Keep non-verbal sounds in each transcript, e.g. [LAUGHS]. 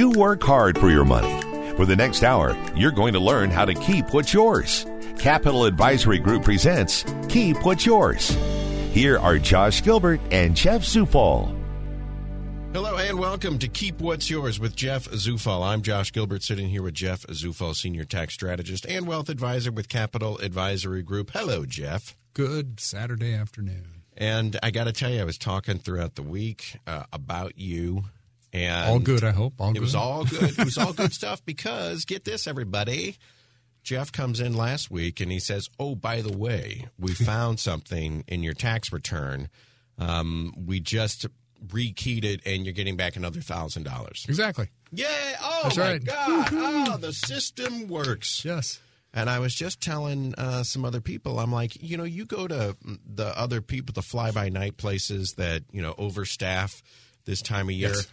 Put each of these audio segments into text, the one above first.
You work hard for your money. For the next hour, you're going to learn how to keep what's yours. Capital Advisory Group presents Keep What's Yours. Here are Josh Gilbert and Jeff Zufall. Hello and welcome to Keep What's Yours with Jeff Zufall. I'm Josh Gilbert, sitting here with Jeff Zufall, senior tax strategist and wealth advisor with Capital Advisory Group. Hello, Jeff. Good Saturday afternoon. And I got to tell you, I was talking throughout the week uh, about you and all good, I hope. All it good. was all good. It was all good [LAUGHS] stuff because get this, everybody. Jeff comes in last week and he says, "Oh, by the way, we [LAUGHS] found something in your tax return. Um, we just rekeyed it, and you're getting back another thousand dollars." Exactly. Yeah. Oh That's my right. God. Oh, the system works. Yes. And I was just telling uh, some other people, I'm like, you know, you go to the other people, the fly by night places that you know overstaff this time of year. Yes.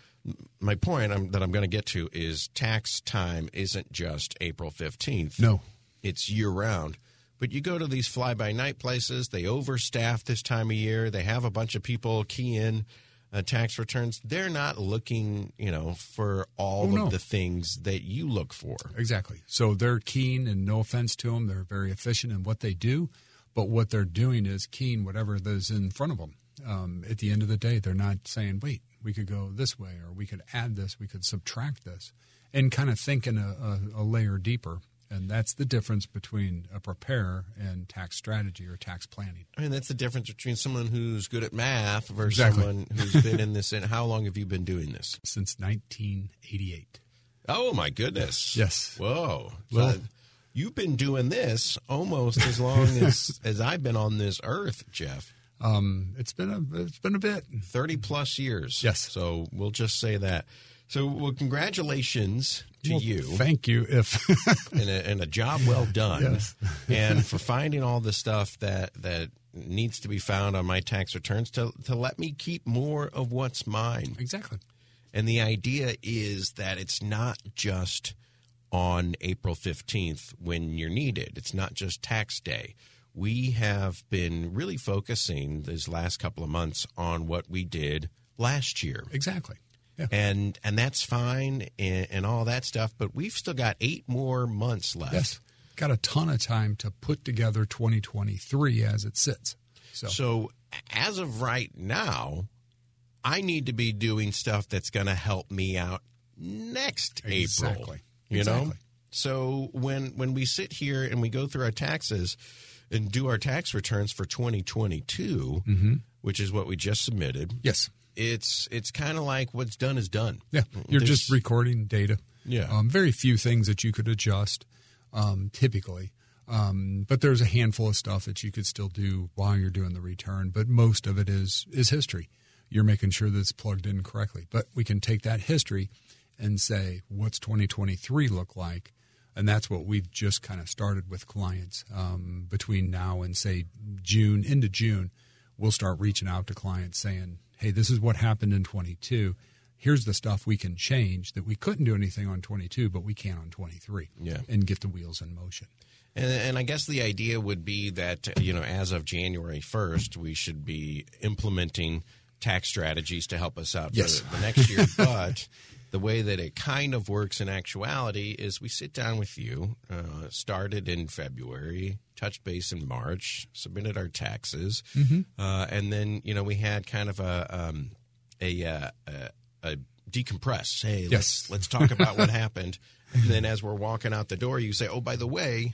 My point I'm, that I'm going to get to is tax time isn't just April 15th. No. it's year round. But you go to these fly by night places, they overstaff this time of year. They have a bunch of people key in uh, tax returns. They're not looking, you know, for all Oh, of no. the things that you look for. Exactly. So they're keen, and no offense to them, they're very efficient in what they do. But what they're doing is keen whatever is in front of them. Um, at the end of the day, they're not saying, "Wait, we could go this way, or we could add this, we could subtract this," and kind of thinking a, a, a layer deeper. And that's the difference between a preparer and tax strategy or tax planning. I mean, that's the difference between someone who's good at math versus Exactly. someone who's [LAUGHS] been in this. And how long have you been doing this? Since 1988. Oh my goodness! Yes. Whoa. Well- So you've been doing this almost as long as [LAUGHS] as I've been on this earth, Jeff. Um, it's been a it's been a bit. 30 plus years. Yes. So we'll just say that. So, well, congratulations to Well, you Thank you. If [LAUGHS] and a, and a job well done. Yes. and [LAUGHS] for finding all the stuff that that needs to be found on my tax returns to to let me keep more of what's mine. exactly. And the idea is that it's not just on April 15th when you're needed. It's not just tax day. We have been really focusing these last couple of months on what we did last year. Exactly. Yeah. And and that's fine and, and all that stuff, but we've still got 8 more months left. Yes. Got a ton of time to put together 2023 as it sits. So, So as of right now, I need to be doing stuff that's going to help me out next April. Exactly. You know? So when when we sit here and we go through our taxes and do our tax returns for 2022, Mm-hmm. which is what we just submitted, yes. it's it's kind of like what's done is done. Yeah. You're There's- just recording data. Yeah. Um, very few things that you could adjust um, typically. Um, but there's a handful of stuff that you could still do while you're doing the return. But most of it is is history. You're making sure that it's plugged in correctly. But we can take that history and say, what's 2023 look like? And that's what we've just kind of started with clients um, between now and say June into June. We'll start reaching out to clients saying, "Hey, this is what happened in 22. Here's the stuff we can change that we couldn't do anything on 22, but we can on 23, Yeah. and get the wheels in motion." And, and I guess the idea would be that you know, as of January first, we should be implementing tax strategies to help us out Yes. for the next year. [LAUGHS] but the way that it kind of works in actuality is we sit down with you, uh, started in February, touched base in March, submitted our taxes, uh, and then you know we had kind of a um, a, uh, a a decompress. Hey, let's let's talk about what [LAUGHS] happened. And then as we're walking out the door, you say, "Oh, by the way."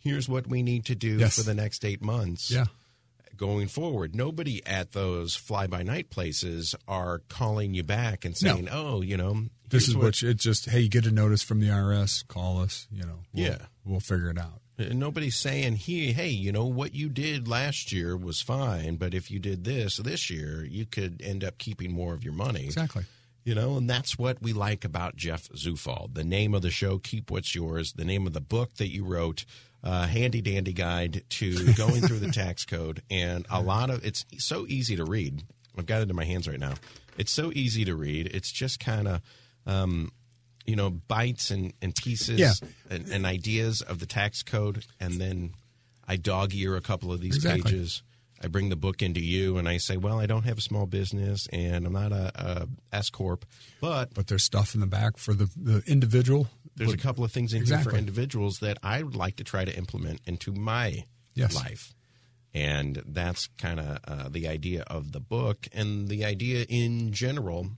Here's what we need to do Yes. for the next eight months Yeah, going forward. Nobody at those fly by night places are calling you back and No. saying, "Oh, you know, this is what you- it's just. Hey, you get a notice from the IRS. Call us. You know. We'll, Yeah. we'll figure it out. And Nobody's saying, "Hey, hey, you know what you did last year was fine, but if you did this this year, you could end up keeping more of your money." Exactly. You know, and that's what we like about Jeff Zufall. The name of the show, Keep What's Yours, the name of the book that you wrote, uh, handy dandy guide to going through the tax code. And a lot of it's so easy to read. I've got it in my hands right now. It's so easy to read. It's just kind of, um, you know, bites and, and pieces Yeah. and, and ideas of the tax code. And then I dog ear a couple of these Exactly. pages. I bring the book into you and I say, well, I don't have a small business and I'm not a, a S corp, but But there's stuff in the back for the, the individual. There's a couple of things in here for individuals that I would like to try to implement into my Yes. life. And that's kind of uh, the idea of the book. And the idea in general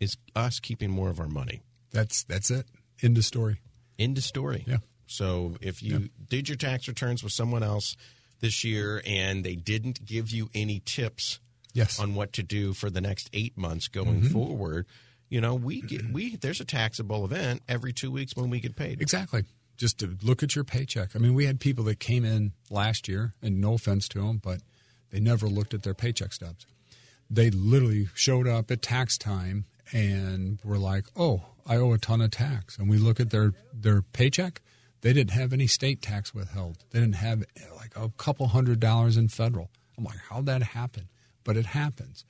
is us keeping more of our money. That's that's it. End of story. End of story. Yeah. So if you did your tax returns with someone else this year and they didn't give you any tips Yes. on what to do for the next eight months going Mm-hmm. forward, you know, we get mm-hmm. we there's a taxable event every two weeks when we get paid. Exactly. Just to look at your paycheck. I mean, we had people that came in last year, and no offense to them, but they never looked at their paycheck stubs. They literally showed up at tax time and were like, "Oh, I owe a ton of tax." And we look at their their paycheck. They didn't have any state tax withheld. They didn't have like a couple hundred dollars in federal. I'm like, how'd that happen? But it happens.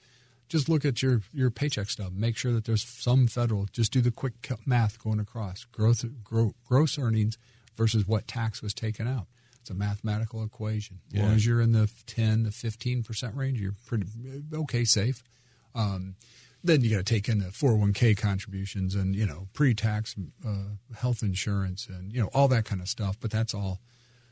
Just look at your, your paycheck stub. Make sure that there's some federal. Just do the quick math going across gross, gro, gross earnings versus what tax was taken out. It's a mathematical equation. As long as you're in the 10 to 15% range, you're pretty okay, safe. Um, then you got to take in the 401k contributions and, you know, pre tax uh, health insurance and, you know, all that kind of stuff. But that's all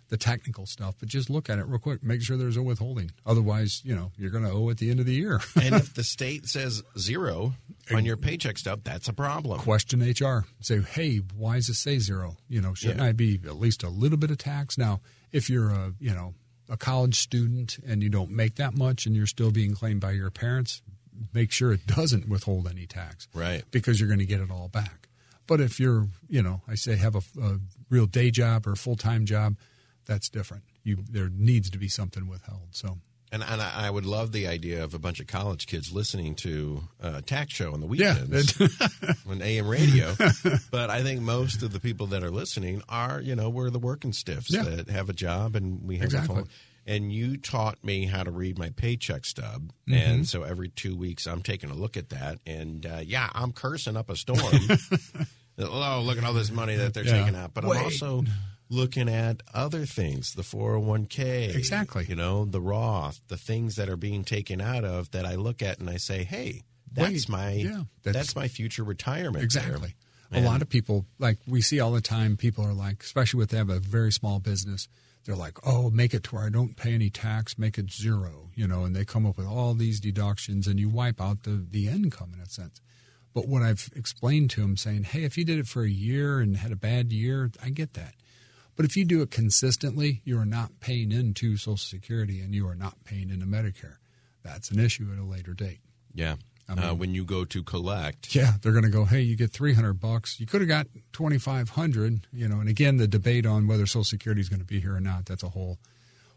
the technical stuff. But just look at it real quick. Make sure there's a withholding. Otherwise, you know, you're going to owe at the end of the year. [LAUGHS] and if the [LAUGHS] state says zero on your paycheck stub, that's a problem. question HR. Say, hey, why does it say zero? You know, shouldn't Yeah. I be at least a little bit of tax? Now, if you're a you know a college student and you don't make that much and you're still being claimed by your parents, make sure it doesn't withhold any tax, Right. Because you're going to get it all back. But if you're, you know, I say have a, a real day job or full time job, that's different. You there needs to be something withheld. So And, and I I would love the idea of a bunch of college kids listening to a tax show on the Yeah, weekends [LAUGHS] on AM radio. [LAUGHS] but I think most of the people that are listening are, you know, we're the working stiffs Yeah. that have a job and we have Exactly. a phone. And you taught me how to read my paycheck stub, Mm-hmm. and so every two weeks I'm taking a look at that, and uh, yeah, I'm cursing up a storm. [LAUGHS] oh, look at all this money that they're Yeah. taking out, but Wait. I'm also looking at other things, the 401k, Exactly. you know, the Roth, the things that are being taken out of that I look at and I say, hey, that's Wait, my yeah, that's, that's- my future retirement. Exactly. A lot of people, like we see all the time, people are like, especially if they have a very small business, they're like, oh, make it to where I don't pay any tax, make it zero, you know, and they come up with all these deductions and you wipe out the, the income in a sense. But what I've explained to them saying, hey, if you did it for a year and had a bad year, I get that. But if you do it consistently, you are not paying into Social Security and you are not paying into Medicare. That's an issue at a later date. Yeah. I uh, when you go to collect, Yeah, they're going to go, "Hey, you get 300 bucks. You could have got 2500, you know." And again, the debate on whether social security is going to be here or not, that's a whole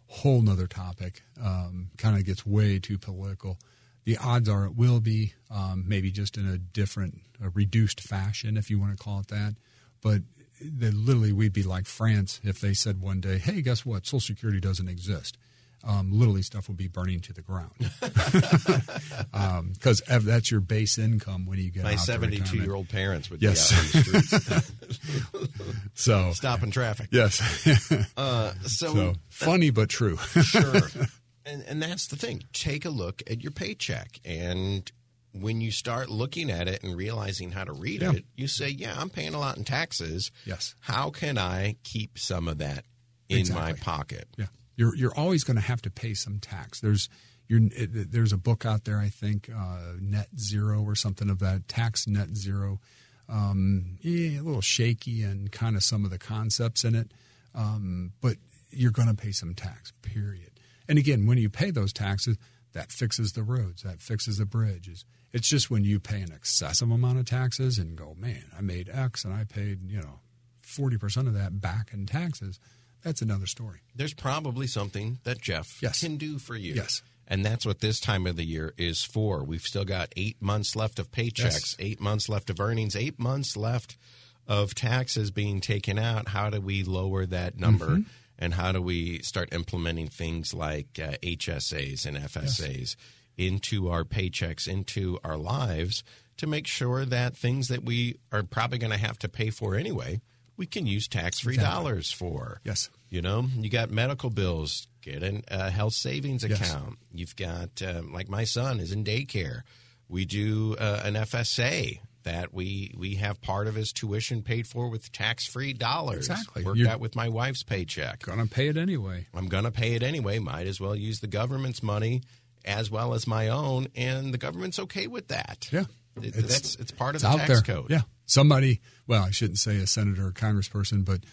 whole nother topic. Um, kind of gets way too political. The odds are it will be, um, maybe just in a different, a reduced fashion, if you want to call it that. But they, literally, we'd be like France if they said one day, "Hey, guess what? Social Security doesn't exist." Um, literally, stuff would be burning to the ground [LAUGHS] Um, because that's your base income when you get my out to 72 retirement. year old parents would Yes. be out on the streets [LAUGHS] So stopping traffic. yes, Uh, so, so funny but true. sure. [LAUGHS] And, and that's the thing. Take a look at your paycheck. And when you start looking at it and realizing how to read Yeah. it, you say, yeah, I'm paying a lot in taxes. Yes. How can I keep some of that in my pocket? yeah, you're you're always going to have to pay some tax. There's you're, there's a book out there, I think, uh, Net Zero or something of that tax Net Zero. Um, yeah, a little shaky and kind of some of the concepts in it, um, but you're going to pay some tax. Period. And again, when you pay those taxes, that fixes the roads, that fixes the bridges. It's just when you pay an excessive amount of taxes and go, man, I made X and I paid, you know, 40% of that back in taxes. That's another story. There's probably something that Jeff Yes. can do for you. Yes. And that's what this time of the year is for. We've still got eight months left of paychecks, Yes. eight months left of earnings, eight months left of taxes being taken out. How do we lower that number? Mm-hmm. And how do we start implementing things like uh, HSAs and FSAs into our paychecks, into our lives to make sure that things that we are probably going to have to pay for anyway, we can use tax free Exactly. dollars for. Yes. You know, you got medical bills, get a uh, health savings Yes. account. You've got, um, like my son is in daycare. We do uh, an FSA that we we have part of his tuition paid for with tax free dollars. Exactly. Worked You're- out with my wife's paycheck. Gonna pay it anyway. I'm going to pay it anyway. Might as well use the government's money as well as my own, and the government's okay with that. Yeah. It- It's- that's it's part of It's the tax there. code. Yeah. Somebody, well, I shouldn't say a senator or congressperson, but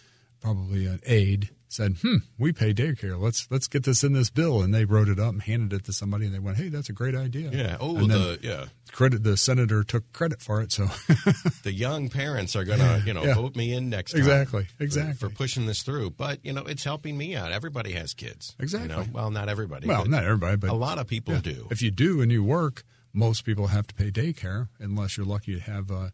probably an aide said, "Hmm, we pay daycare. Let's let's get this in this bill." And they wrote it up and handed it to somebody, and they went, "Hey, that's a great idea." Yeah. Oh, And the yeah. credit the senator took credit for it. So [LAUGHS] the young parents are going to, you know, Yeah. vote me in next time. Exactly, for- exactly. For, pushing this through. But, you know, it's helping me out. Everybody has kids. you Exactly. know? Well, not everybody. well, not everybody, but a lot of people yeah. do. If you do and you work, most people have to pay daycare unless you're lucky to have a,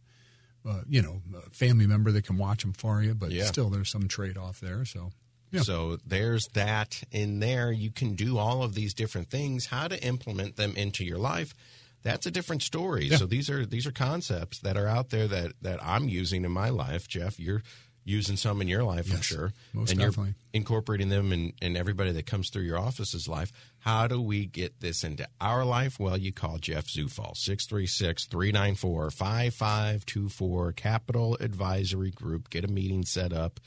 a you know a family member that can watch them for you. But Yeah. still, there's some trade off there. So yeah. So there's that in there. You can do all of these different things. How to implement them into your life, that's a different story. Yeah. So these are these are concepts that are out there that that I'm using in my life. Jeff, you're using some in your life, I'm sure. most and definitely. you're incorporating them in, in everybody that comes through your office's life. How do we get this into our life? Well, you call Jeff Zufall, 636-394-5524, Capital Advisory Group. Get a meeting set up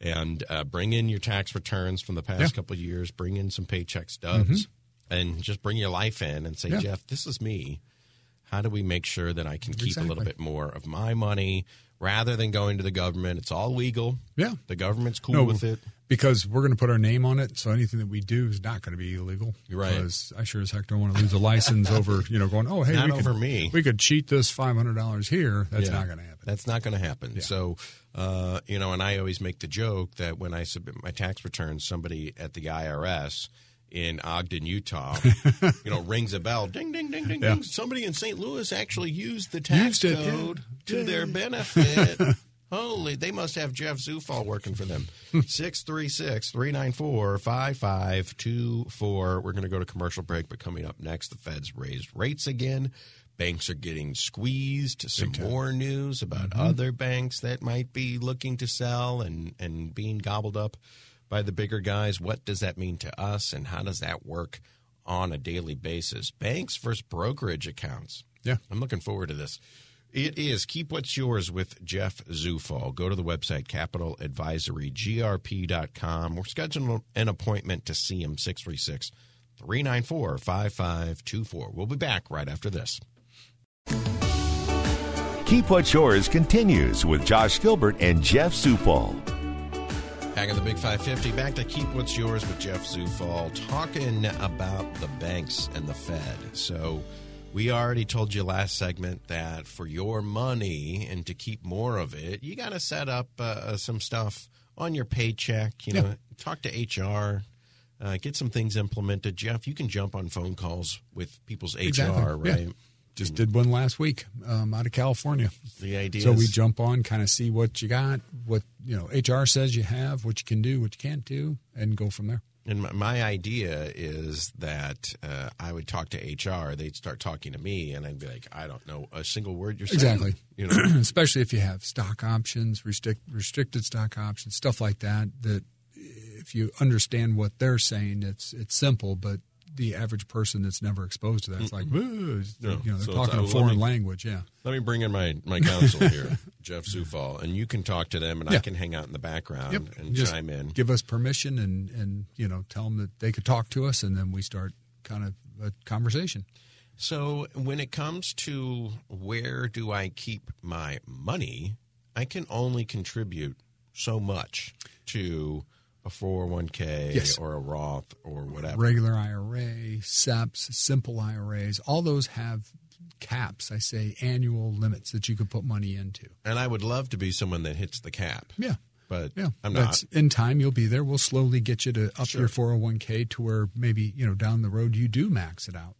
and uh, bring in your tax returns from the past Yeah. Mm-hmm. couple of years. Bring in some paycheck stubs, and just bring your life in and say, Yeah. Jeff, this is me. How do we make sure that I can keep a little bit more of my money rather than going to the government? It's all legal. Yeah. the government's cool No, with it. because we're going to put our name on it. So anything that we do is not going to be illegal. Right. Because I sure as heck don't want to lose a license over you know going oh hey Not we over could, me. we could cheat this five hundred dollars here. That's Yeah. not going to happen. That's not going to happen. So, uh, you know, and I always make the joke that when I submit my tax returns, somebody at the IRS in Ogden, Utah, [LAUGHS] you know, rings a bell, ding, ding, ding, ding, Yeah. ding. Somebody in St. Louis actually used the tax Used yeah. code to their benefit. [LAUGHS] Holy, they must have Jeff Zufall working for them. [LAUGHS] 636 394 5524. We're going to go to commercial break, but coming up next, the Fed's raised rates again. Banks are getting squeezed. Some more news about other banks that might be looking to sell and, and being gobbled up by the bigger guys. What does that mean to us, and how does that work on a daily basis? Banks versus brokerage accounts. Yeah. I'm looking forward to this. It is Keep What's Yours with Jeff Zufall. Go to the website, capitaladvisorygrp.com, or schedule an appointment to see him, 636 394 5524. We'll be back right after this. Keep What's Yours continues with Josh Gilbert and Jeff Zufall. Back in the Big 550, back to Keep What's Yours with Jeff Zufall, talking about the banks and the Fed. So, we already told you last segment that for your money and to keep more of it, you got to set up uh, some stuff on your paycheck. You know, talk to HR, uh, get some things implemented. Jeff, you can jump on phone calls with people's HR, Exactly, yeah. Just did one last week um, out of California. The idea So we jump on, kind of see what you got, what you know HR says you have, what you can do, what you can't do, and go from there. And my, my idea is that uh, I would talk to HR. They'd start talking to me, and I'd be like, "I don't know a single word you're saying." Exactly. You know, [CLEARS THROAT] Especially if you have stock options, restrict, restricted stock options, stuff like that. That if you understand what they're saying, it's it's simple, but the average person that's never exposed to that, it's like, Yeah, you know, they're so talking uh, a foreign me- language. Yeah. let me bring in my my counsel here, [LAUGHS] Jeff Zufall, and you can talk to them, and I can hang out in the background Yep. and Just chime in. Give us permission and and you know tell them that they could talk to us, and then we start kind of a conversation. So when it comes to where do I keep my money, I can only contribute so much to a 401k Yes. or a Roth or whatever. regular IRA, SEPs, simple IRAs, all those have caps. I say annual limits that you could put money into. And I would love to be someone that hits the cap. Yeah. but Yeah, I'm not. in time. You'll be there. We'll slowly get you to up Sure. your 401k to where maybe you know down the road you do max it out.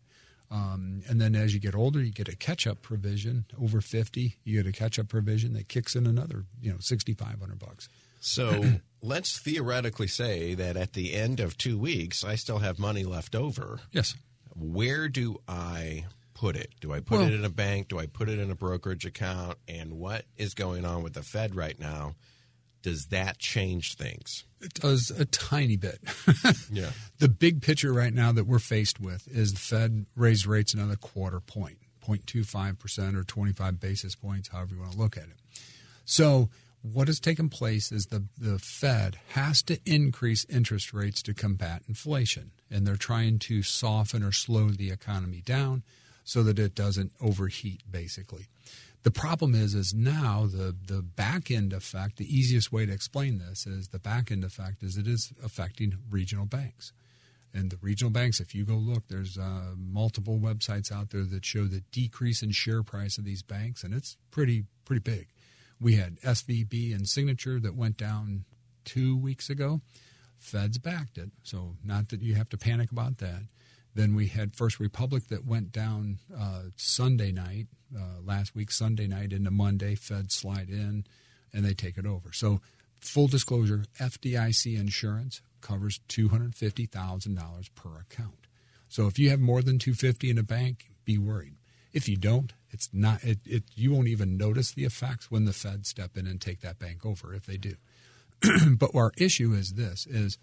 Um, and then as you get older, you get a catch up provision. Over 50, you get a catch up provision that kicks in another you know 6,500 bucks. So [CLEARS THROAT] let's theoretically say that at the end of two weeks, I still have money left over. Yes. Where do I put it? Do I put Well- it in a bank? Do I put it in a brokerage account? And what is going on with the Fed right now? Does that change things? It does a tiny bit. [LAUGHS] Yeah. The big picture right now that we're faced with is the Fed raised rates another quarter point, 0.25% or 25 basis points, however you want to look at it. So, what has taken place is the, the Fed has to increase interest rates to combat inflation. And they're trying to soften or slow the economy down so that it doesn't overheat, basically. The problem is, is now the, the back end effect, the easiest way to explain this is the back end effect is it is affecting regional banks. And the regional banks, if you go look, there's uh, multiple websites out there that show the decrease in share price of these banks, and it's pretty pretty big. We had SVB and Signature that went down two weeks ago. Feds backed it, so not that you have to panic about that. Then we had First Republic that went down uh, Sunday night, uh, last week, Sunday night into Monday. Fed slide in and they take it over. So, full disclosure FDIC insurance covers $250,000 per account. So, if you have more than 250 in a bank, be worried. If you don't, it's not, it, it, you won't even notice the effects when the Fed step in and take that bank over if they do. [CLEARS THROAT] but our issue is this is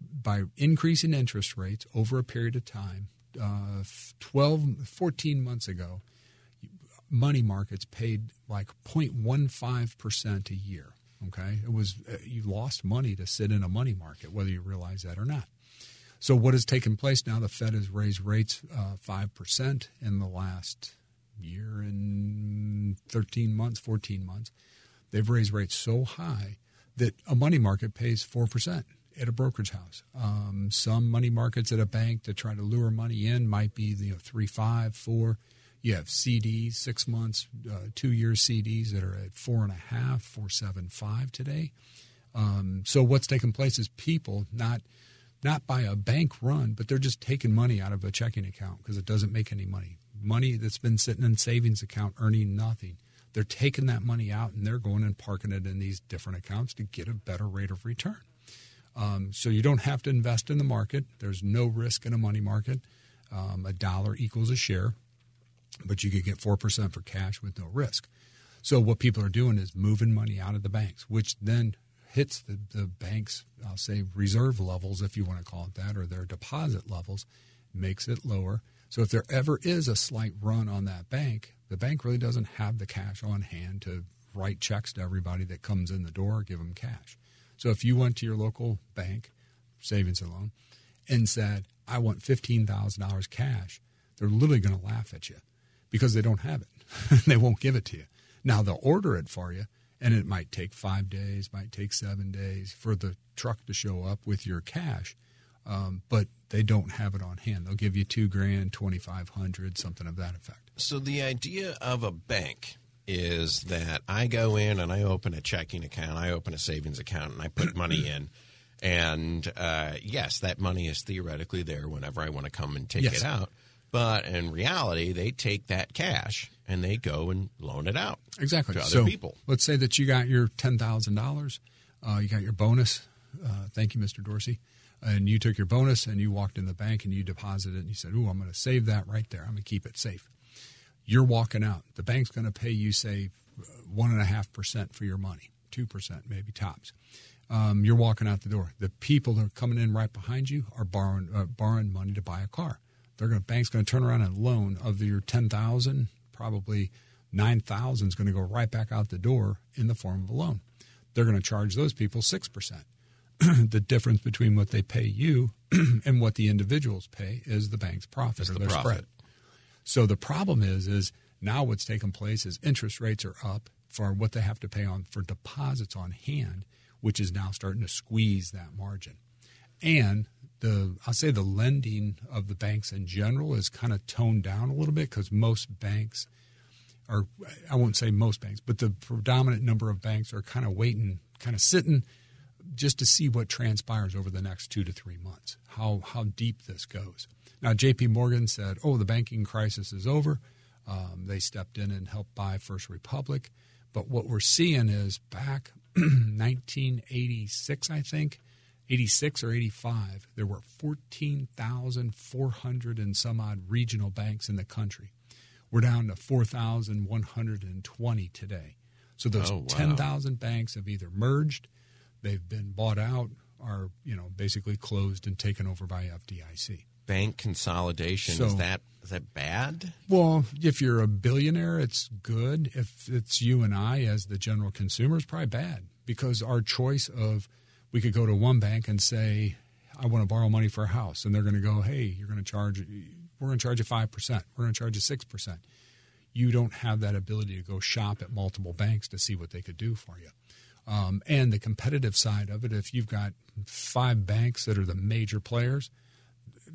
by increasing interest rates over a period of time, uh, 12, 14 months ago, money markets paid like 0.15% a year. Okay. It was, uh, you lost money to sit in a money market, whether you realize that or not. So, what has taken place now? The Fed has raised rates uh, 5% in the last year and 13 months, 14 months. They've raised rates so high that a money market pays 4% at a brokerage house. Um, some money markets at a bank to try to lure money in might be you know, 3, 5, 4. You have CDs, six months, uh, two year CDs that are at four and a half, four seven five today. Um, so what's taking place is people not not by a bank run, but they're just taking money out of a checking account because it doesn't make any money. Money that's been sitting in savings account earning nothing. They're taking that money out and they're going and parking it in these different accounts to get a better rate of return. Um, so you don't have to invest in the market. There's no risk in a money market. Um, a dollar equals a share, but you could get 4% for cash with no risk. So what people are doing is moving money out of the banks, which then hits the, the bank's, I'll say, reserve levels, if you want to call it that, or their deposit levels, makes it lower. So if there ever is a slight run on that bank, the bank really doesn't have the cash on hand to write checks to everybody that comes in the door, give them cash. So if you went to your local bank, savings and loan, and said, I want $15,000 cash, they're literally going to laugh at you because they don't have it. [LAUGHS] they won't give it to you. Now they'll order it for you, and it might take five days, might take seven days for the truck to show up with your cash, um, but they don't have it on hand. They'll give you two grand, twenty five hundred, something of that effect. So the idea of a bank is that I go in and I open a checking account, I open a savings account, and I put money [CLEARS THROAT] in. And uh, yes, that money is theoretically there whenever I want to come and take Yes. it out. But in reality, they take that cash and they go and loan it out Exactly. to other so people. let's say that you got your ten thousand dollars, uh, you got your bonus. Uh, thank you, Mr. Dorsey. And you took your bonus and you walked in the bank and you deposited it and you said, "Ooh, I'm going to save that right there. I'm going to keep it safe." You're walking out. The bank's going to pay you say one and a half percent for your money, two percent maybe tops. Um, you're walking out the door. The people that are coming in right behind you are borrowing uh, borrowing money to buy a car. They're going bank's going to turn around and loan of your ten thousand, probably nine thousand is going to go right back out the door in the form of a loan. They're going to charge those people six percent. [CLEARS THROAT] the difference between what they pay you [CLEARS THROAT] and what the individuals pay is the bank's profit Is or the their profit. spread. So the problem is, is now what's taken place is interest rates are up for what they have to pay on for deposits on hand, which is now starting to squeeze that margin. And the I'll say the lending of the banks in general is kind of toned down a little bit because most banks or I won't say most banks, but the predominant number of banks are kind of waiting, kind of sitting just to see what transpires over the next two to three months, how, how deep this goes. Now, JP Morgan said, oh, the banking crisis is over. Um, they stepped in and helped buy First Republic. But what we're seeing is back [CLEARS THROAT] 1986, I think, 86 or 85, there were 14,400 and some odd regional banks in the country. We're down to 4,120 today. So those Oh, wow. 10,000 banks have either merged, they've been bought out, are you know basically closed and taken over by FDIC. Bank consolidation So- is that is that bad? Well, if you're a billionaire, it's good. If it's you and I as the general consumer, it's probably bad because our choice of we could go to one bank and say, I want to borrow money for a house, and they're going to go, Hey, you're going to charge, we're going to charge you five percent, we're going to charge you six percent. You don't have that ability to go shop at multiple banks to see what they could do for you. Um, and the competitive side of it, if you've got five banks that are the major players,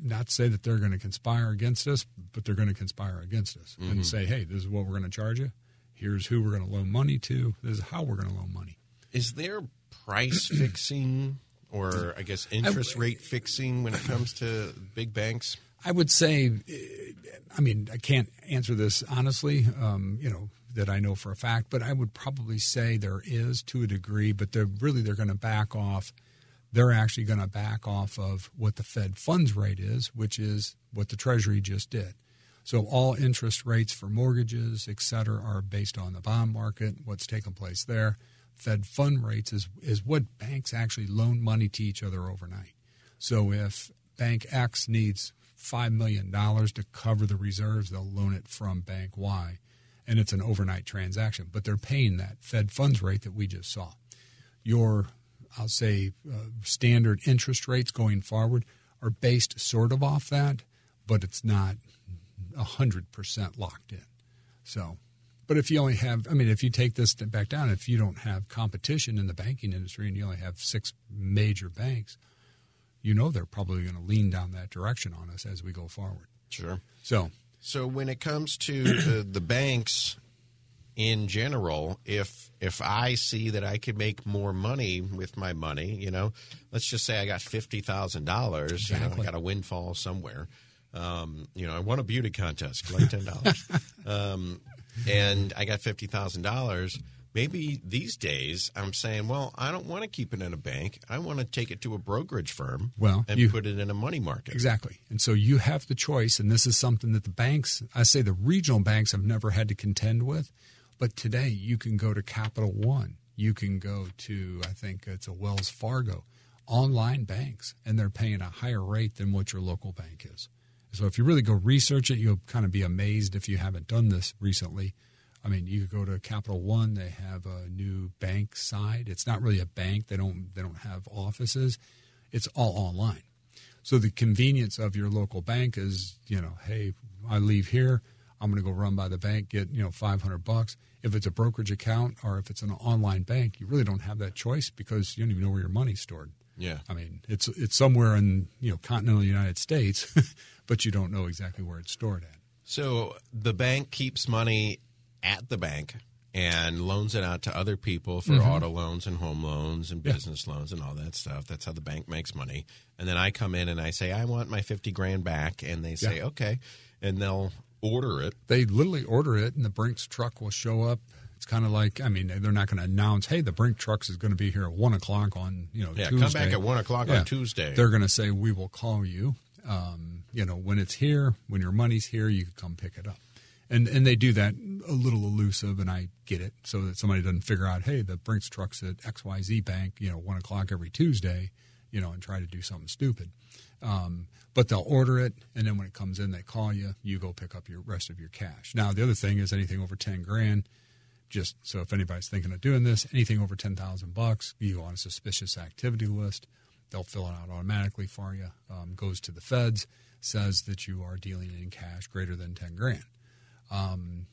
not say that they're going to conspire against us, but they're going to conspire against us and say, hey, this is what we're going to charge you. Here's who we're going to loan money to. This is how we're going to loan money. Is there price [CLEARS THROAT] fixing or I guess interest rate fixing when it comes to big banks? I would say, eh, I mean, I can't answer this honestly, um, you know, that I know for a fact, but I would probably say there is to a degree, but they're really they're going to back off. They're actually going to back off of what the Fed funds rate is, which is what the Treasury just did. So all interest rates for mortgages, et cetera, are based on the bond market, what's taken place there. Fed fund rates is, is what banks actually loan money to each other overnight. So if Bank X needs $5 million to cover the reserves, they'll loan it from Bank Y. And it's an overnight transaction, but they're paying that Fed funds rate that we just saw. Your, I'll say, uh, standard interest rates going forward are based sort of off that, but it's not 100% locked in. So, but if you only have, I mean, if you take this back down, if you don't have competition in the banking industry and you only have six major banks, you know they're probably going to lean down that direction on us as we go forward. Sure. So, So when it comes to the, the banks in general, if if I see that I could make more money with my money, you know, let's just say I got fifty thousand dollars, you know, I got a windfall somewhere. Um, you know, I won a beauty contest, collect ten dollars, [LAUGHS] um, and I got fifty thousand dollars. Maybe these days I'm saying, well, I don't want to keep it in a bank. I want to take it to a brokerage firm, Well, and you- put it in a money market. Exactly. And so you have the choice, and this is something that the banks, I say the regional banks have never had to contend with, but today you can go to Capital One. You can go to, I think it's a Wells Fargo, online banks, and they're paying a higher rate than what your local bank is. So if you really go research it, you'll kind of be amazed if you haven't done this recently. I mean, you could go to Capital One. They have a new bank side. It's not really a bank. They don't. They don't have offices. It's all online. So the convenience of your local bank is, you know, hey, I leave here, I'm going to go run by the bank, get you know 500 bucks. If it's a brokerage account or if it's an online bank, you really don't have that choice because you don't even know where your money's stored. Yeah. I mean, it's it's somewhere in you know continental United States, [LAUGHS] but you don't know exactly where it's stored at. So the bank keeps money at the bank and loans it out to other people for auto loans and home loans and Mm-hmm. Yeah. business loans and all that stuff. That's how the bank makes money. And then I come in and I say, I want my 50 grand back. And they say, Yeah. okay. And they'll order it. They literally order it, and the Brinks truck will show up. It's kind of like, I mean, they're not going to announce, "Hey, the Brink trucks is going to be here at one o'clock on you know Yeah, Tuesday." come back at 1 o'clock on Tuesday. They're going to say, "We will call you." Um, you know, when it's here, when your money's here, you can come pick it up. And and they do that a little elusive, and I get it, so that somebody doesn't figure out, "Hey, the Brinks trucks at X Y Z Bank, you know, one o'clock every Tuesday," you know, and try to do something stupid. Um, but they'll order it, and then when it comes in, they call you. You go pick up your rest of your cash. Now, the other thing is anything over ten grand. Just so if anybody's thinking of doing this, anything over ten thousand bucks, you go on a suspicious activity list. They'll fill it out automatically for you. Um, goes to the feds, says that you are dealing in cash greater than ten grand. Um,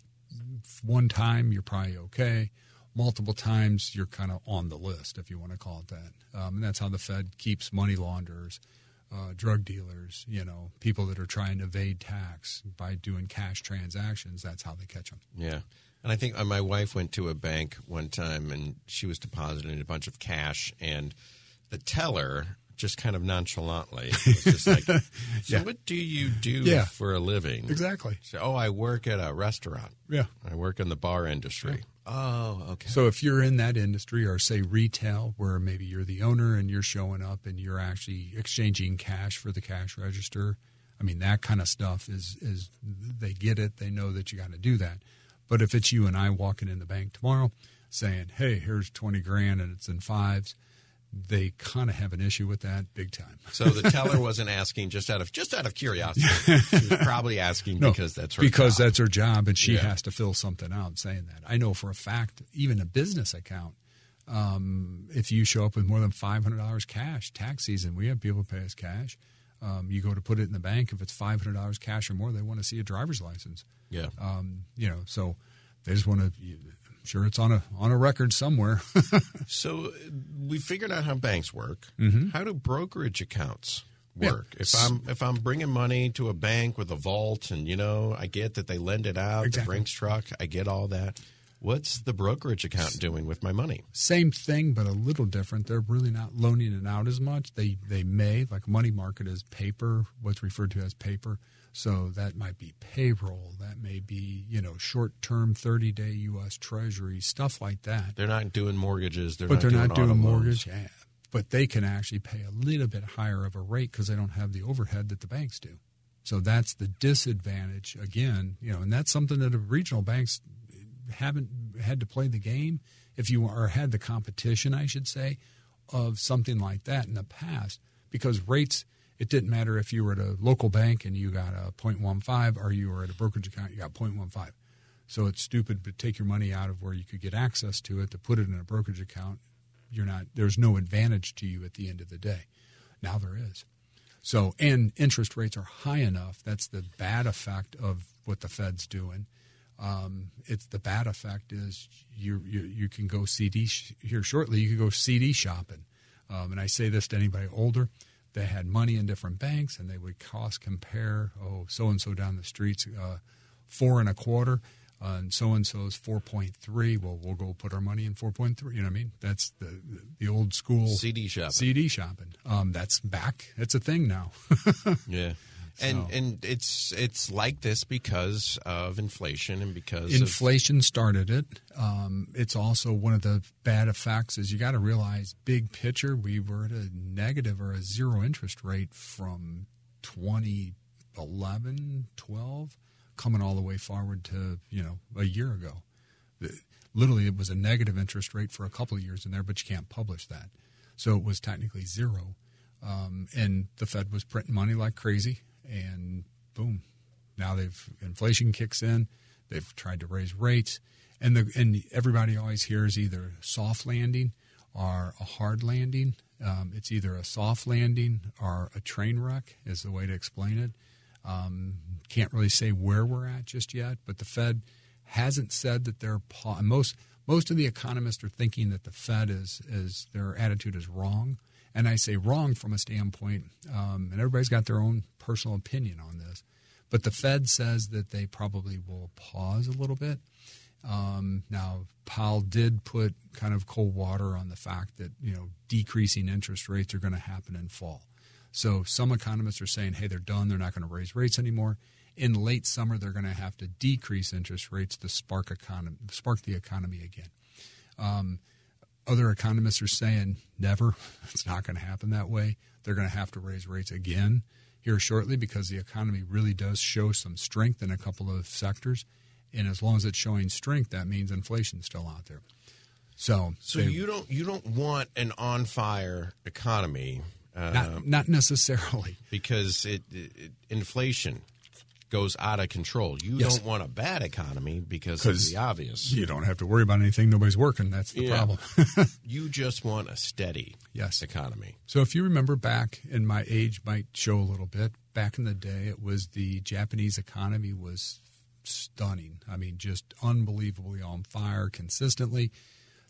one time you're probably okay. Multiple times you're kind of on the list, if you want to call it that. Um, and that's how the Fed keeps money launderers, uh, drug dealers, you know, people that are trying to evade tax by doing cash transactions. That's how they catch them. Yeah. And I think uh, my wife went to a bank one time and she was depositing a bunch of cash, and the teller just kind of nonchalantly [LAUGHS] was just like, "So Yeah. what do you do Yeah. for a living?" Exactly. So, oh, I work at a restaurant. Yeah. I work in the bar industry. Oh, okay. So if you're in that industry or say retail where maybe you're the owner and you're showing up and you're actually exchanging cash for the cash register, I mean that kind of stuff is is they get it, they know that you got to do that. But if it's you and I walking in the bank tomorrow saying, "Hey, here's 20 grand and it's in fives, they kind of have an issue with that big time. [LAUGHS] So the teller wasn't asking just out of just out of curiosity. She was probably asking because that's her because job. that's her job and she Yeah. has to fill something out saying that i know for a fact even a business account um, if you show up with more than $500 cash tax season we have people pay us cash um, you go to put it in the bank if it's $500 cash or more they want to see a driver's license yeah. um, you know so they just want to sure it's on a on a record somewhere [LAUGHS] So we figured out how banks work. How do brokerage accounts Mm-hmm. Yeah. work? If I'm if I'm bringing money to a bank with a vault, and you know, I get that they lend it out, the Exactly. Brinks truck, I get all that. What's the brokerage account doing with my money? same thing, but a little different. They're really not loaning it out as much. They they may like money market is paper, what's referred to as paper. So that might be payroll. That may be you know short term, thirty day U.S. Treasury stuff like that. They're not doing mortgages. They're but not they're doing not doing mortgage. Yeah. But they can actually pay a little bit higher of a rate because they don't have the overhead that the banks do. So that's the disadvantage again, you know, and that's something that the regional banks haven't had to play the game. If you or had the competition, I should say, of something like that in the past, because rates. It didn't matter if you were at a local bank and you got a 0.15 or you were at a brokerage account, you got 0.15. So it's stupid to take your money out of where you could get access to it to put it in a brokerage account. You're not. There's no advantage to you at the end of the day. Now there is. So and interest rates are high enough. That's the bad effect of what the Fed's doing. Um, it's the bad effect is you you, you can go CD sh- here shortly. You can go CD shopping, um, and I say this to anybody older. They had money in different banks, and they would cost compare. Oh, so and so down the streets, uh, four and a quarter, uh, and so and so's four point three. Well, we'll go put our money in four point three. You know what I mean? That's the the old school CD shopping. CD shopping. Um, that's back. It's a thing now. [LAUGHS] Yeah. And So- and it's it's like this because of inflation and because of Inflation started it. Um, it's also one of the bad effects is you got to realize big picture. We were at a negative or a zero interest rate from 2011, 12, coming all the way forward to you know a year ago. Literally, it was a negative interest rate for a couple of years in there, but you can't publish that. So it was technically zero. Um, and the Fed was printing money like crazy, and boom, now they've inflation kicks in. They've tried to raise rates, and the and everybody always hears either soft landing or a hard landing. Um, it's either a soft landing or a train wreck is the way to explain it. Um, can't really say where we're at just yet, but the Fed hasn't said that they're pa- most most of the economists are thinking that the Fed is is their attitude is wrong, and I say wrong from a standpoint, um, and everybody's got their own personal opinion on this, but the Fed says that they probably will pause a little bit. Um, now, Powell did put kind of cold water on the fact that you know decreasing interest rates are going to happen in fall. So some economists are saying, hey, they're done. They're not going to raise rates anymore. In late summer, they're going to have to decrease interest rates to spark economy, spark the economy again. Um, other economists are saying never. [LAUGHS] It's not going to happen that way. They're going to have to raise rates again here shortly because the economy really does show some strength in a couple of sectors. And as long as it's showing strength, that means inflation's still out there. So, So they- you don't you don't want an on fire economy uh, not, not necessarily. because it, it inflation goes out of control. You Yes. don't want a bad economy because of 'Cause the obvious. You don't have to worry about anything. Nobody's working. That's the Yeah. problem. [LAUGHS] [LAUGHS] You just want a steady Yes. economy. So if you remember back, and my age might show a little bit, back in the day, it was the Japanese economy was stunning. I mean, just unbelievably on fire consistently.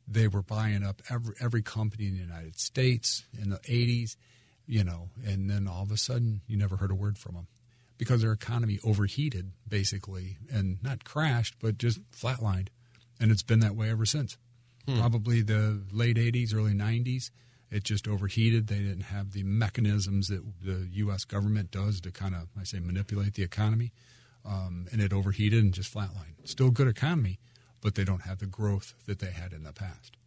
They were buying up every every company in the United States in the 80s, you know, and then all of a sudden you never heard a word from them because their economy overheated basically and not crashed, but just flatlined. and it's been that way ever since. Probably the late '80s, early '90s. It just overheated. They didn't have the mechanisms that the U.S. government does to kind of, I say, manipulate the economy, um, and it overheated and just flatlined. Still good economy, but they don't have the growth that they had in the past.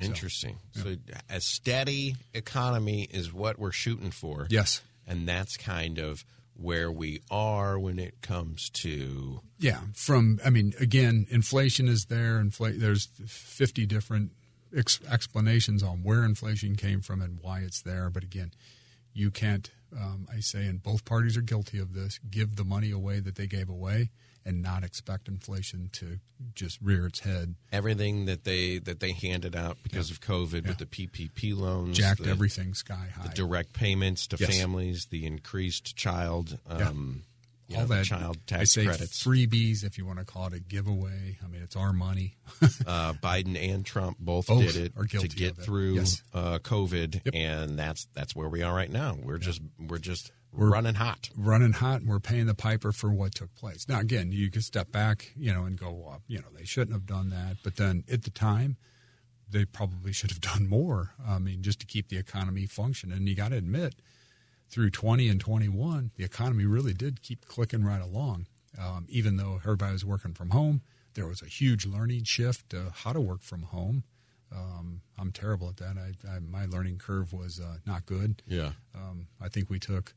So, Interesting. So, a steady economy is what we're shooting for. yes, And that's kind of where we are when it comes to Yeah, from I mean, again, inflation is there. Infl- there's 50 different ex- explanations on where inflation came from and why it's there. But again, you can't. Um, I say, and both parties are guilty of this. Give the money away that they gave away, and not expect inflation to just rear its head. everything that they that they handed out because of COVID with the PPP loans, Jacked the, everything sky high. the direct payments to Yes. families, the increased child, um, you all know, that child I tax say credits. freebies, if you want to call it a giveaway. I mean, it's our money. [LAUGHS] uh, Biden and Trump both, Both did it to get through Yes. uh, COVID, Yep. and that's that's where we are right now. We're just we're just running hot. running hot and we're paying the piper for what took place. Now, again, you can step back, you know, and go, well, you know, they shouldn't have done that. But then at the time, they probably [LAUGHS] should have done more. I mean, just to keep the economy functioning. And you got to admit, through 20 and 21, the economy really did keep clicking right along. Um, even though everybody was working from home, there was a huge learning shift to how to work from home. Um, I'm terrible at that. I, I, my learning curve was uh, not good. Yeah. Um, I think we took,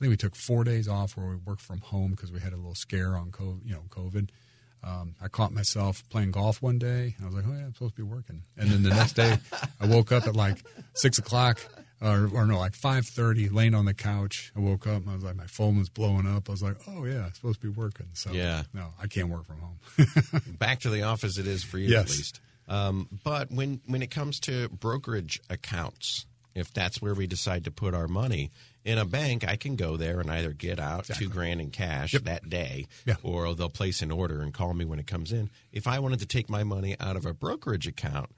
I think we took four days off where we worked from home because we had a little scare on COVID. You know, COVID. Um, I caught myself playing golf one day, and I was like, "Oh yeah, I'm supposed to be working." And then the next day, I woke up at like six o'clock, or, or no, like five thirty, laying on the couch. I woke up, and I was like, my phone was blowing up. I was like, "Oh yeah, I'm supposed to be working." So Yeah. no, I can't work from home. [LAUGHS] Back to the office, it is for you Yes. at least. Um, but when when it comes to brokerage accounts, if that's where we decide to put our money in a bank, I can go there and either get out two grand in cash that day, Yeah. or they'll place an order and call me when it comes in. If I wanted to take my money out of a brokerage account,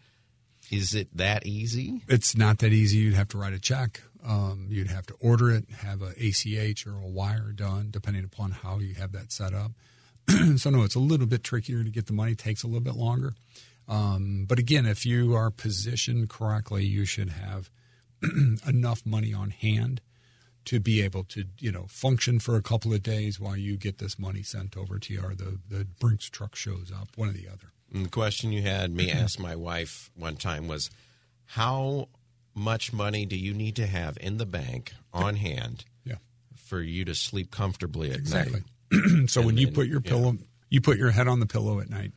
is it that easy? it's not that easy. You'd have to write a check. Um, you'd have to order it, have a ACH or a wire done, depending upon how you have that set up. [CLEARS THROAT] so no, it's a little bit trickier to get the money. It Takes a little bit longer. Um, but again, if you are positioned correctly, you should have [CLEARS THROAT] enough money on hand to be able to, you know, function for a couple of days while you get this money sent over to you or the, the Brinks truck shows up, one or the other. And the question you had me [CLEARS THROAT] ask my wife one time was, how much money do you need to have in the bank on hand Yeah. for you to sleep comfortably at Exactly. night? [CLEARS THROAT] so when you then- put your yeah. pillow, you put your head on the pillow at night.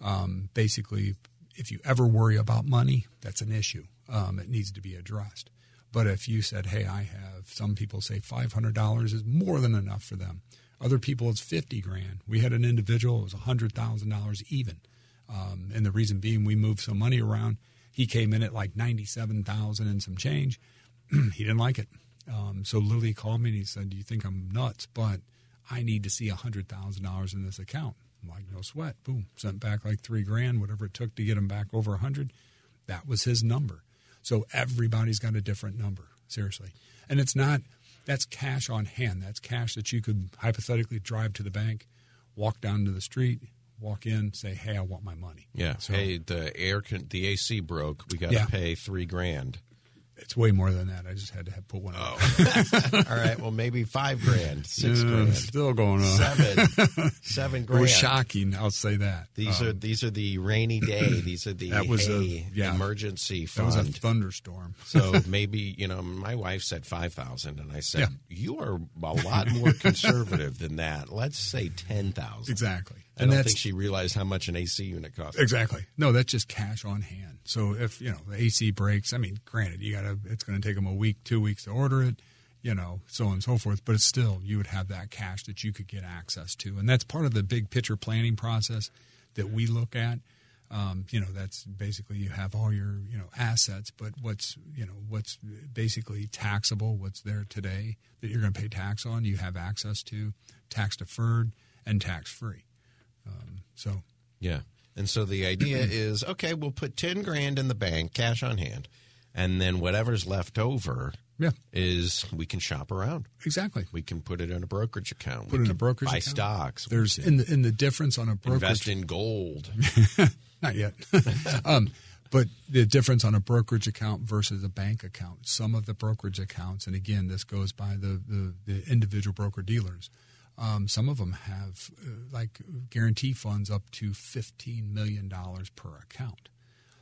Um, basically, if you ever worry about money, that's an issue. Um, it needs to be addressed. But if you said, "Hey, I have," some people say five hundred dollars is more than enough for them. Other people, it's fifty grand. We had an individual; it was hundred thousand dollars even. Um, and the reason being, we moved some money around. He came in at like ninety-seven thousand and some change. [CLEARS THROAT] he didn't like it. Um, so Lily called me and he said, "Do you think I'm nuts? But I need to see hundred thousand dollars in this account." I'm like, "No sweat." Boom, sent back like three grand, whatever it took to get him back over a hundred. That was his number. So everybody's got a different number, seriously, and it's not. That's cash on hand. That's cash that you could hypothetically drive to the bank, walk down to the street, walk in, say, "Hey, I want my money." Yeah. So hey, the air, con- the AC broke. We got to Yeah. pay three grand. It's way more than that. I just had to have put one. Oh. [LAUGHS] All right. Well, maybe five grand, six Uh, grand, still going on. seven, [LAUGHS] seven It grand. was shocking. I'll say that. These are Um, these are the rainy day. These are the That was a- yeah. emergency that was a thunderstorm. so [LAUGHS] maybe you know, my wife said five thousand, and I said Yeah. you are a lot more conservative than that. Let's say ten thousand. Exactly. I And don't think she realized how much an AC unit costs. exactly no. That's just cash on hand. So if you know the AC breaks, I mean, granted, you gotta. It's going to take them a week, two weeks to order it. You know, so on and so forth. But it's still, you would have that cash that you could get access to, and that's part of the big picture planning process that we look at. Um, you know, that's basically you have all your you know assets, but what's you know what's basically taxable, what's there today that you're going to pay tax on, you have access to, tax deferred and tax free. Um, so Yeah. And so the idea [CLEARS THROAT] is okay, we'll put 10 grand in the bank, cash on hand, and then whatever's left over, Yeah. is we can shop around. Exactly. We can put it in a brokerage account. Put we it in a brokerage buy account. stocks. There's in the in the difference on a brokerage invest in gold. [LAUGHS] Not yet. [LAUGHS] um, but the difference on a brokerage account versus a bank account. Some of the brokerage accounts, and again, this goes by the, the, the individual broker dealers. Um, some of them have uh, like guarantee funds up to $15 million per account.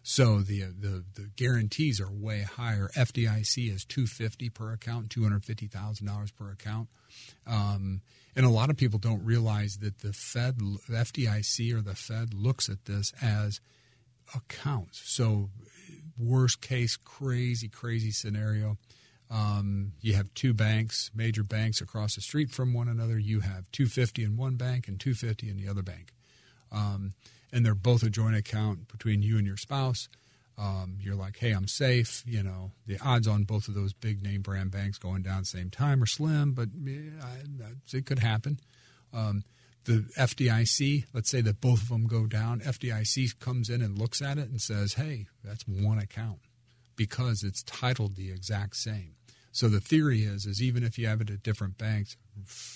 So the, the the guarantees are way higher. FDIC is two fifty per account, two hundred fifty thousand dollars per account, um, and a lot of people don't realize that the Fed, the FDIC or the Fed looks at this as accounts. So worst case, crazy, crazy scenario. Um, you have two banks, major banks across the street from one another. You have 250 in one bank and 250 in the other bank. Um, and they're both a joint account between you and your spouse. Um, you're like, hey, I'm safe. You know, the odds on both of those big name brand banks going down same time are slim, but it could happen. Um, the FDIC, let's say that both of them go down, FDIC comes in and looks at it and says, hey, that's one account because it's titled the exact same. So the theory is, is even if you have it at different banks,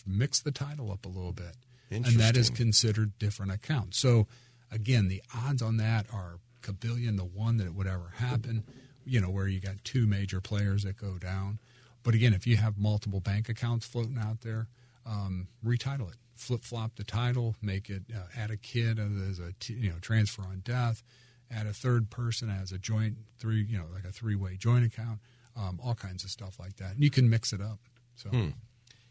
mix the title up a little bit, and that is considered different accounts. So again, the odds on that are kabillion to one that it would ever happen. You know, where you got two major players that go down. But again, if you have multiple bank accounts floating out there, um, retitle it, flip flop the title, make it uh, add a kid as a t- you know transfer on death, add a third person as a joint three you know like a three way joint account, um, all kinds of stuff like that. And you can mix it up. So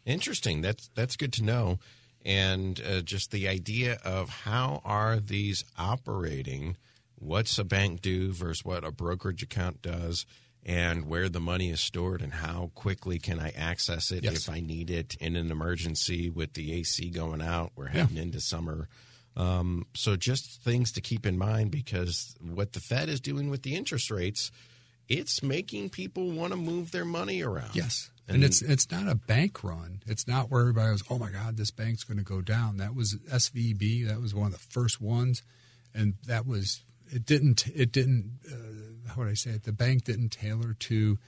Interesting. That's that's good to know. And uh, just the idea of how are these operating? What's a bank do versus what a brokerage account does, and where the money is stored, and how quickly can I access it Yes. if I need it in an emergency with the AC going out? We're heading into summer. Um, so just things to keep in mind because what the Fed is doing with the interest rates, it's making people want to move their money around. Yes. And, it's it's not a bank run. It's not where everybody goes, oh my God, this bank's going to go down. That was SVB. That was one of the first ones, and that was it. Didn't it didn't uh, how would I say it? The bank didn't tailor to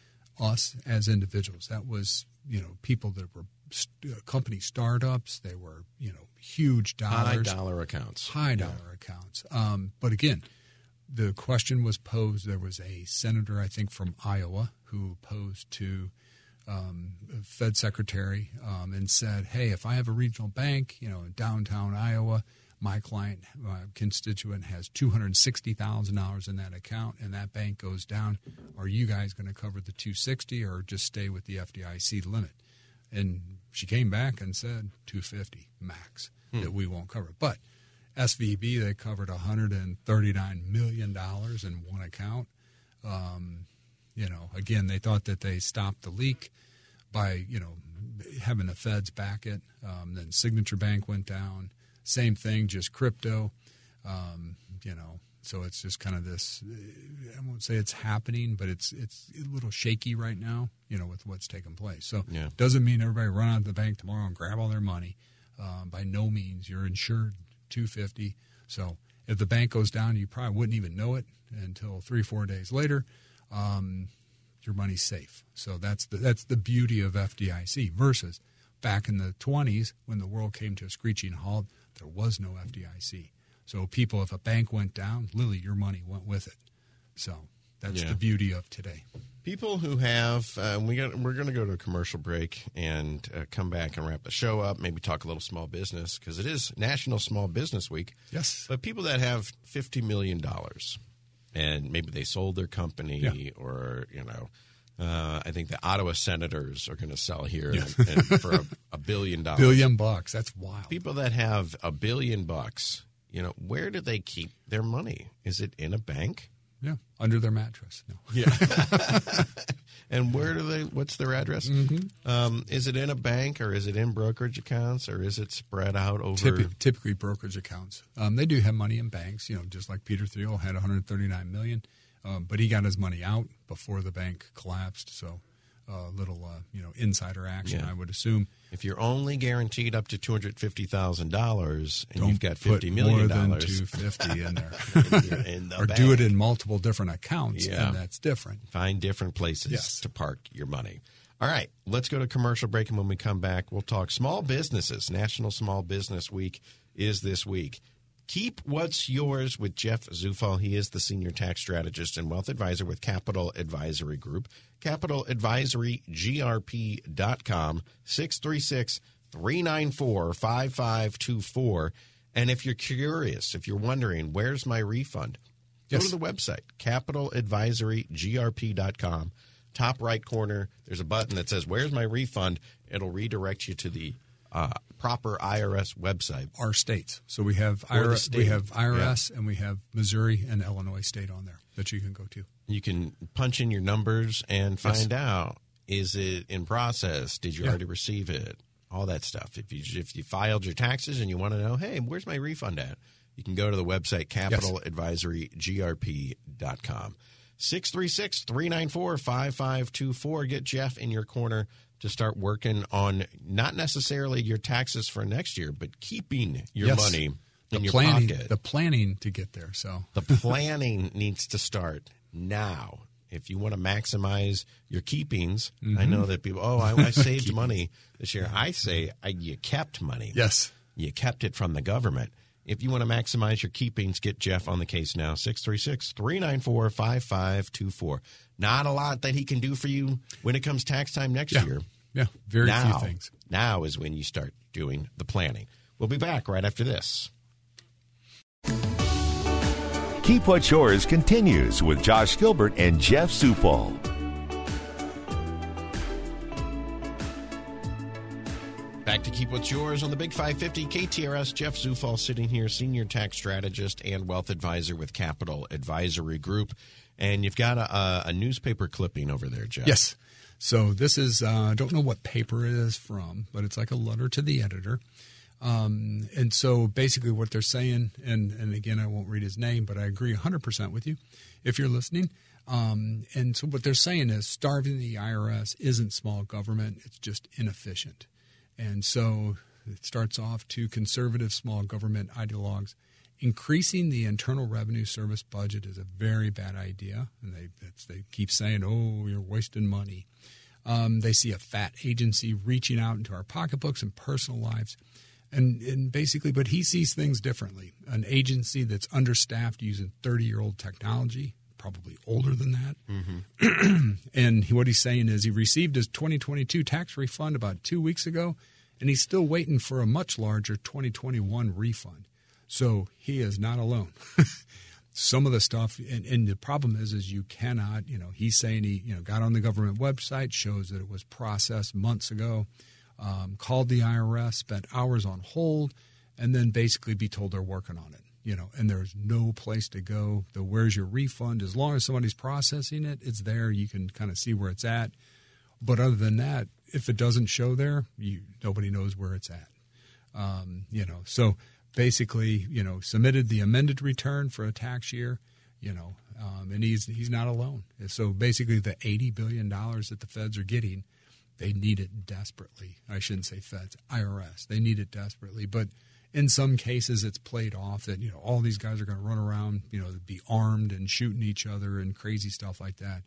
us as individuals. That was you know people that were st- uh, company startups. They were you know huge dollars, high dollar accounts. high dollar accounts. Um, but again, the question was posed. There was a senator, I think, from Iowa who posed to um, Fed secretary um, and said, "Hey, if I have a regional bank, you know, in downtown Iowa, my client, my constituent has two hundred sixty thousand dollars in that account, and that bank goes down. Are you guys going to cover the two sixty, or just stay with the FDIC limit?" And she came back and said 250 max that we won't cover. But SVB they covered 139 million dollars in one account. Um, you know, again, they thought that they stopped the leak by you know having the feds back it. Um, then Signature Bank went down. Same thing, just crypto. Um, you know, so it's just kind of this. I won't say it's happening, but it's it's a little shaky right now. You know, with what's taking place. So Yeah. doesn't mean everybody run out to the bank tomorrow and grab all their money. Um, by no means, you're insured 250. So if the bank goes down, you probably wouldn't even know it until three, four days later. Um, your money's safe. So that's the that's the beauty of FDIC versus back in the 20s when the world came to a screeching halt. There was no FDIC. So people, if a bank went down, Lily, your money went with it. So that's Yeah. the beauty of today. People who have, uh, we got, we're going to go to a commercial break and uh, come back and wrap the show up. Maybe talk a little small business because it is National Small Business Week. Yes. But people that have fifty million dollars, and maybe they sold their company, Yeah. or you know, uh, I think the Ottawa Senators are going to sell here and, and for a, a billion dollars. [LAUGHS] Billion bucks. That's wild. People that have a billion bucks, you know, where do they keep their money? Is it in a bank? Yeah. Under their mattress. No. Yeah. [LAUGHS] and where do they? What's their address? Um, is it in a bank or is it in brokerage accounts or is it spread out over? Typically, typically brokerage accounts. Um, they do have money in banks, you know, just like Peter Thiel had 139 million, um, but he got his money out before the bank collapsed. So a little uh, you know insider action. Yeah. I would assume. If you're only guaranteed up to two hundred fifty thousand dollars, and Don't you've got fifty million more than dollars, two fifty in there, [LAUGHS] in the [LAUGHS] or do it in multiple different accounts. Yeah. then that's different. find different places Yes. to park your money. All right, let's go to commercial break, and when we come back, we'll talk small businesses. National Small Business Week is this week. Keep what's yours with Jeff Zufall. He is the senior tax strategist and wealth advisor with Capital Advisory Group. CapitalAdvisoryGRP.com, 636 394 5524. And if you're curious, if you're wondering, where's my refund? Go Yes. to the website, capitaladvisorygrp.com. Top right corner, there's a button that says, Where's my refund? It'll redirect you to the uh, proper IRS website. Our states. So we have IRS, we have IRS, and we have Missouri and Illinois state on there that you can go to. You can punch in your numbers and find out is it in process? Did you Yeah. already receive it? All that stuff. If you if you filed your taxes and you want to know, hey, where's my refund at? You can go to the website capitaladvisorygrp.com. 636-394-5524. Get Jeff in your corner to start working on not necessarily your taxes for next year, but keeping your Yes. money The in your planning, pocket. the planning to get there. So The planning [LAUGHS] needs to start now. If you want to maximize your keepings, Mm-hmm. I know that people, oh, I, I [LAUGHS] saved money this year. I say I, you kept money. yes, You kept it from the government. If you want to maximize your keepings, get Jeff on the case now. 636 394 5524. Not a lot that he can do for you when it comes tax time next yeah, year. yeah, very now, few things. now is when you start doing the planning. We'll be back right after this. Keep What's Yours continues with Josh Gilbert and Jeff Zufall. Back to keep what's yours on the Big 550 KTRS. Jeff Zufall sitting here, senior tax strategist and wealth advisor with Capital Advisory Group. And you've got a, a, newspaper clipping over there, Jeff. Yes. So this is uh, I don't know what paper it is from, but it's like a letter to the editor. Um, and so basically, what they're saying, and and again, I won't read his name, but I agree 100% with you if you're listening. Um, and so what they're saying is starving the IRS isn't small government; it's just inefficient. And so it starts off to conservative small government ideologues. Increasing the Internal Revenue Service budget is a very bad idea, and they that's, they keep saying, "Oh, you're wasting money." Um, they see a fat agency reaching out into our pocketbooks and personal lives, and and basically, but he sees things differently. An agency that's understaffed using thirty year old technology, probably older than that. [CLEARS THROAT] and he, what he's saying is he received his 2022 tax refund about two weeks ago, and he's still waiting for a much larger 2021 refund. So he is not alone. [LAUGHS] Some of the stuff, and, and the problem is, is you cannot. You know, he's saying he, you know, got on the government website, shows that it was processed months ago, um, called the IRS, spent hours on hold, and then basically be told they're working on it. You know, and there's no place to go. The where's your refund? As long as somebody's processing it, it's there. You can kind of see where it's at. But other than that, if it doesn't show there, you nobody knows where it's at. Um, you know, so basically, you know, submitted the amended return for a tax year, you know, um, and he's he's not alone. So basically, the eighty billion dollars that the feds are getting, they need it desperately. I shouldn't say feds, IRS. They need it desperately, but in some cases, it's played off that you know all these guys are going to run around, you know, be armed and shooting each other and crazy stuff like that.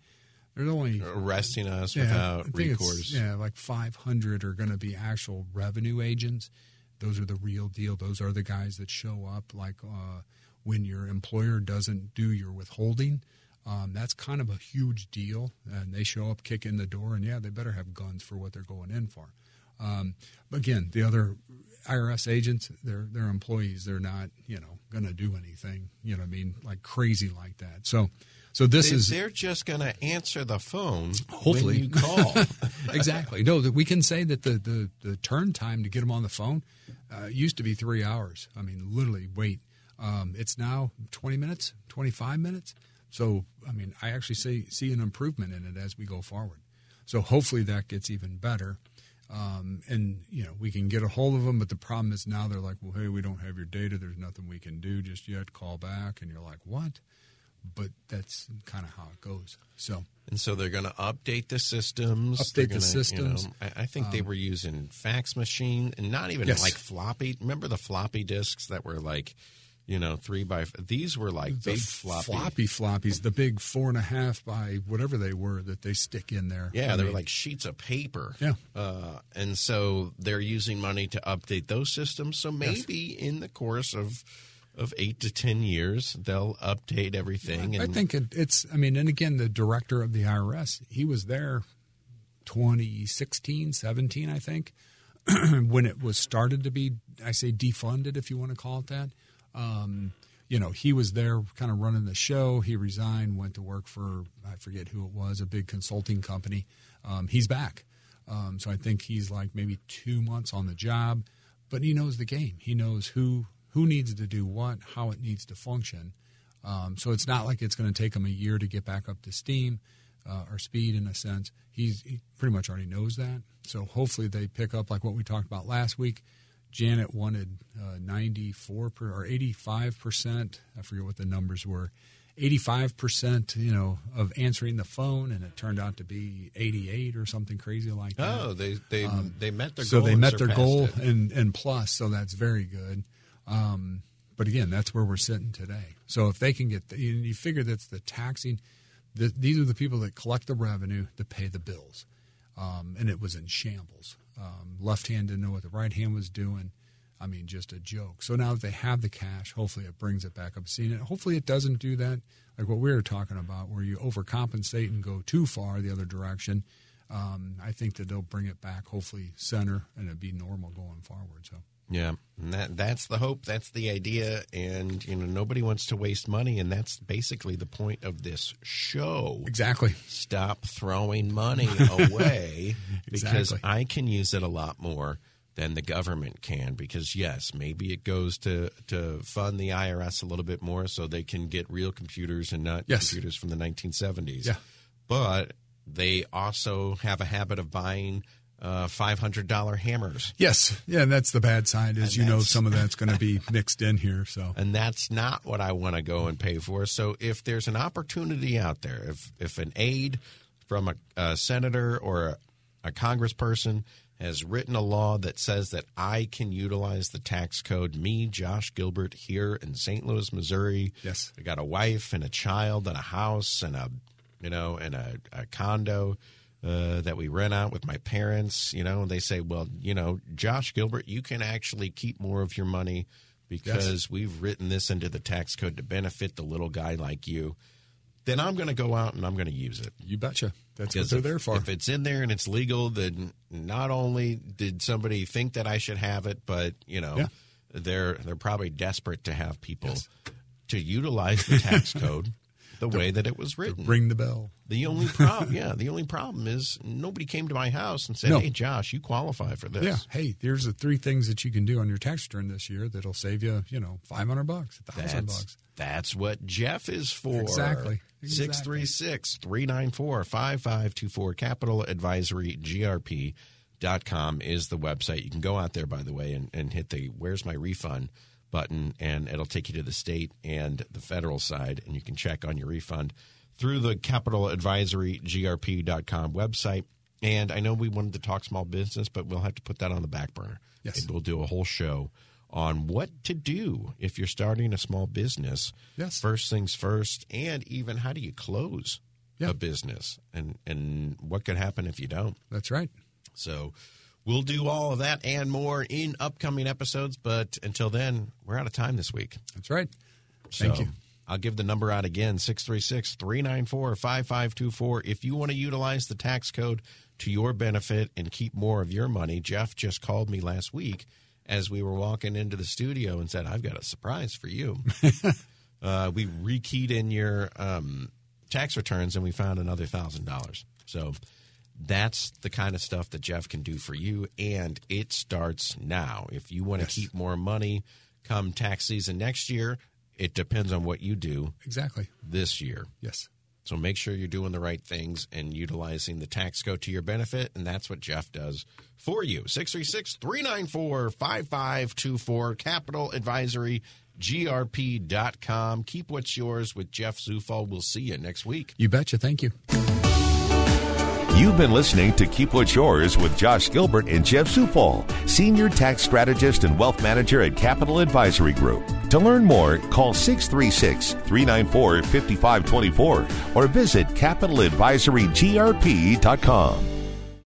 There's only Arresting us yeah, without recourse. Yeah, like 500 are going to be actual revenue agents. Those are the real deal. Those are the guys that show up like uh, when your employer doesn't do your withholding. Um, that's kind of a huge deal. And they show up, kick in the door, and yeah, they better have guns for what they're going in for. Um, again, the other IRS agents, they're they're employees. They're not, you know, going to do anything. You know, what I mean, like crazy like that. So, so this They, is they're just going to answer the phone Hopefully. when you call. [LAUGHS] exactly. No, that we can say that the, the, the turn time to get them on the phone uh, used to be three hours. I mean, literally wait. Um, it's now 20 minutes, 25 minutes. So, I mean, I actually see, see an improvement in it as we go forward. So hopefully that gets even better. Um, and, you know, we can get a hold of them, but the problem is now they're like, well, hey, we don't have your data. There's nothing we can do just yet. Call back. And you're like, what? But that's kind of how it goes. So And so they're going to update the systems. Update They're the systems. You know, I, I think they were using fax machine and not even Yes. like floppy. Remember the floppy disks that were like, you know, three by. These were like the big floppy. floppy floppies, the big four and a half by whatever they were that they stick in there. Yeah, they were like sheets of paper. Yeah. Uh, and so they're using money to update those systems. So maybe in the course of of eight to ten years, they'll update everything. And I think it, it's. I mean, and again, the director of the IRS, he was there 2016, 17, I think, [CLEARS THROAT] when it was started to be. I say defunded, if you want to call it that. Um, you know, he was there, kind of running the show. He resigned, went to work for I forget who it was, a big consulting company. Um, he's back, um, so I think he's like maybe two months on the job, but he knows the game. He knows who who needs to do what, how it needs to function. Um, so it's not like it's going to take him a year to get back up to steam uh, or speed in a sense. He's he pretty much already knows that. So hopefully they pick up like what we talked about last week. Janet wanted uh, 94 per, or 85 percent. I forget what the numbers were. 85 percent, you know, of answering the phone, and it turned out to be 88 or something crazy like that. oh, they they they met their Um, so goal. they met their goal it. and and plus so that's very good um, but again that's where we're sitting today. So if they can get the, you, figure that's the taxing the, these are the people that collect the revenue to pay the bills. Um, and it was in shambles. Um, left hand didn't know what the right hand was doing. I mean just a joke. So now that they have the cash hopefully it brings it back up seeing it hopefully it doesn't do that like what we were talking about where you overcompensate and go too far the other direction. Um, I think that they'll bring it back, hopefully center, and it'll be normal going forward. So Yeah, and that that's the hope. That's the idea, and you know nobody wants to waste money, and that's basically the point of this show. exactly, Stop throwing money [LAUGHS] away because Exactly. I can use it a lot more than the government can. Because yes, maybe it goes to to fund the IRS a little bit more so they can get real computers and not Yes. computers from the 1970s. Yeah. but they also have a habit of buying uh, $500 hammers. yes, yeah. And that's the bad side, is And you know some of that's going to be [LAUGHS] mixed in here. So and that's not what I want to go and pay for. So if there's an opportunity out there, if if an aide from a, a senator or a, a congressperson has written a law that says that I can utilize the tax code, me, Josh Gilbert, here in St. Louis, Missouri. Yes. I got a wife and a child and a house and a you know and a, a condo uh, that we rent out with my parents. You know, and they say, well, you know, Josh Gilbert, you can actually keep more of your money because we've written this into the tax code to benefit the little guy like you. Then I'm going to go out and I'm going to use it. you betcha, that's what Because they're if, there for. if it's in there and it's legal, then not only did somebody think that I should have it, but you know, Yeah. they're they're probably desperate to have people Yes. to utilize the tax [LAUGHS] code the way that it was written. Ring the bell. The only [LAUGHS] problem, yeah, the only problem is nobody came to my house and said, No. "Hey, Josh, you qualify for this." Yeah. Hey, there's the three things that you can do on your tax return this year that'll save you, you know, five hundred bucks, a thousand bucks. that's what Jeff is for. Exactly. Exactly. 636 394 5524. Capital Advisory GRP.com is the website. You can go out there, by the way, and, and hit the Where's My Refund button, and it'll take you to the state and the federal side, and you can check on your refund through the Capital Advisory GRP.com website. And I know we wanted to talk small business, but we'll have to put that on the back burner. Yes. And we'll do a whole show on what to do if you're starting a small business. Yes. First things first, and even how do you close Yeah. a business, and and what could happen if you don't. That's right. So we'll do all of that and more in upcoming episodes. But until then, we're out of time this week. That's right. Thank So you. I'll give the number out again 636 394 5524. If you want to utilize the tax code to your benefit and keep more of your money, Jeff just called me last week as we were walking into the studio and said, I've got a surprise for you. [LAUGHS] uh, we rekeyed in your um, tax returns and we found another $1,000. So that's the kind of stuff that Jeff can do for you. And it starts now. If you want to Yes. keep more money come tax season next year, it depends on what you do Exactly. this year. Yes. So make sure you're doing the right things and utilizing the tax code to your benefit. And that's what Jeff does for you. 636 394 5524, Capital Advisory. GRP.com. Keep what's yours with Jeff Zufall. We'll see you next week. You betcha. Thank you. You've been listening to Keep What's Yours with Josh Gilbert and Jeff Zufall, Senior Tax Strategist and Wealth Manager at Capital Advisory Group. To learn more, call 636 394 5524 or visit capitaladvisorygrp.com.